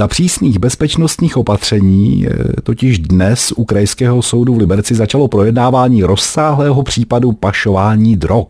Za přísných bezpečnostních opatření eh, totiž dnes u Krajského soudu v Liberci začalo projednávání rozsáhlého případu pašování drog.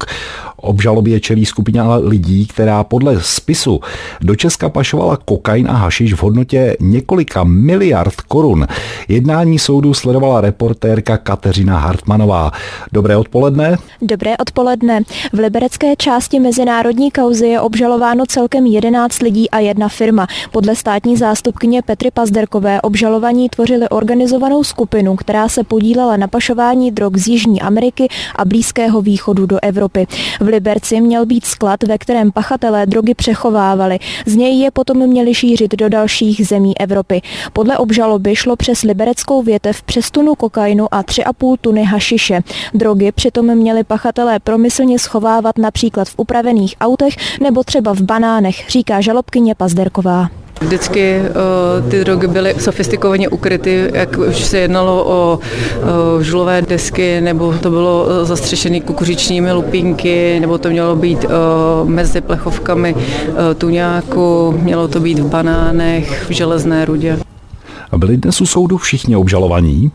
Obžalobě čelí skupina lidí, která podle spisu do Česka pašovala kokain a hašiš v hodnotě několika miliard korun. Jednání soudu sledovala reportérka Kateřina Hartmanová. Dobré odpoledne. Dobré odpoledne. V liberecké části mezinárodní kauzy je obžalováno celkem 11 lidí a jedna firma. Podle státní zástupkyně Petry Pazderkové obžalovaní tvořili organizovanou skupinu, která se podílela na pašování drog z Jižní Ameriky a Blízkého východu do Evropy. V Liberci měl být sklad, ve kterém pachatelé drogy přechovávali. Z něj je potom měli šířit do dalších zemí Evropy. Podle obžaloby šlo přes libereckou větev přes tunu kokainu a 3,5 tuny hašiše. Drogy přitom měli pachatelé promyslně schovávat například v upravených autech nebo třeba v banánech, říká žalobkyně Pazderková. Vždycky uh, ty drogy byly sofistikovaně ukryty, jak už se jednalo o uh, žulové desky, nebo to bylo uh, zastřešené kukuřičními lupínky, nebo to mělo být mezi plechovkami tuňáku, mělo to být v banánech, v železné rudě. Byli dnes u soudu všichni obžalovaní?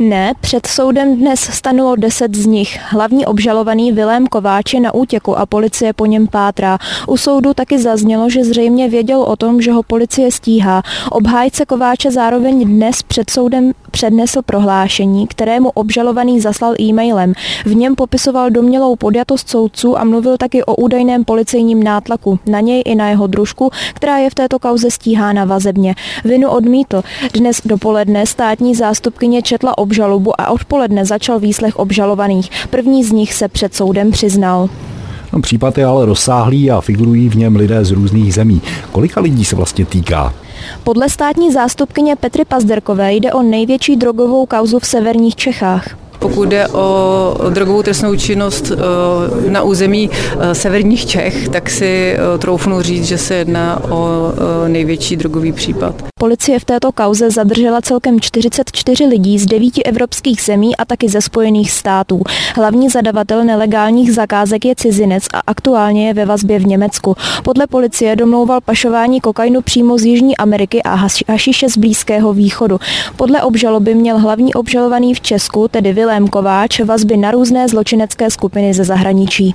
Ne, před soudem dnes stanulo deset z nich. Hlavní obžalovaný Vilém Kováč je na útěku a policie po něm pátrá. U soudu taky zaznělo, že zřejmě věděl o tom, že ho policie stíhá. Obhájce Kováče zároveň dnes před soudem přednesl prohlášení, kterému obžalovaný zaslal e-mailem. V něm popisoval domělou podjatost soudců a mluvil taky o údajném policejním nátlaku na něj i na jeho družku, která je v této kauze stíhána vazebně. Vinu odmítl. Dnes dopoledne státní zástupkyně četla obžalobu a odpoledne začal výslech obžalovaných. První z nich se před soudem přiznal. Případ je ale rozsáhlý a figurují v něm lidé z různých zemí. Kolika lidí se vlastně týká? Podle státní zástupkyně Petry Pazderkové jde o největší drogovou kauzu v severních Čechách. Pokud jde o drogovou trestnou činnost eh, na území eh, severních Čech, tak si eh, troufnu říct, že se jedná o největší drogový případ. Policie v této kauze zadržela celkem 44 lidí z devíti evropských zemí a taky ze Spojených států. Hlavní zadavatel nelegálních zakázek je cizinec a aktuálně je ve vazbě v Německu. Podle policie domlouval pašování kokainu přímo z Jižní Ameriky a hašiše z Blízkého východu. Podle obžaloby měl hlavní obžalovaný v Česku, tedy Vilém Kováč, vazby na různé zločinecké skupiny ze zahraničí.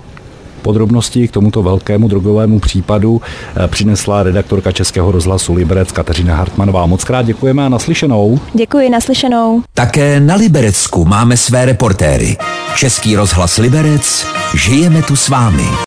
Podrobnosti k tomuto velkému drogovému případu eh, přinesla redaktorka Českého rozhlasu Liberec Kateřina Hartmanová. Moc krát děkujeme a naslyšenou. Děkuji, naslyšenou. Také na Liberecku máme své reportéry. Český rozhlas Liberec, žijeme tu s vámi.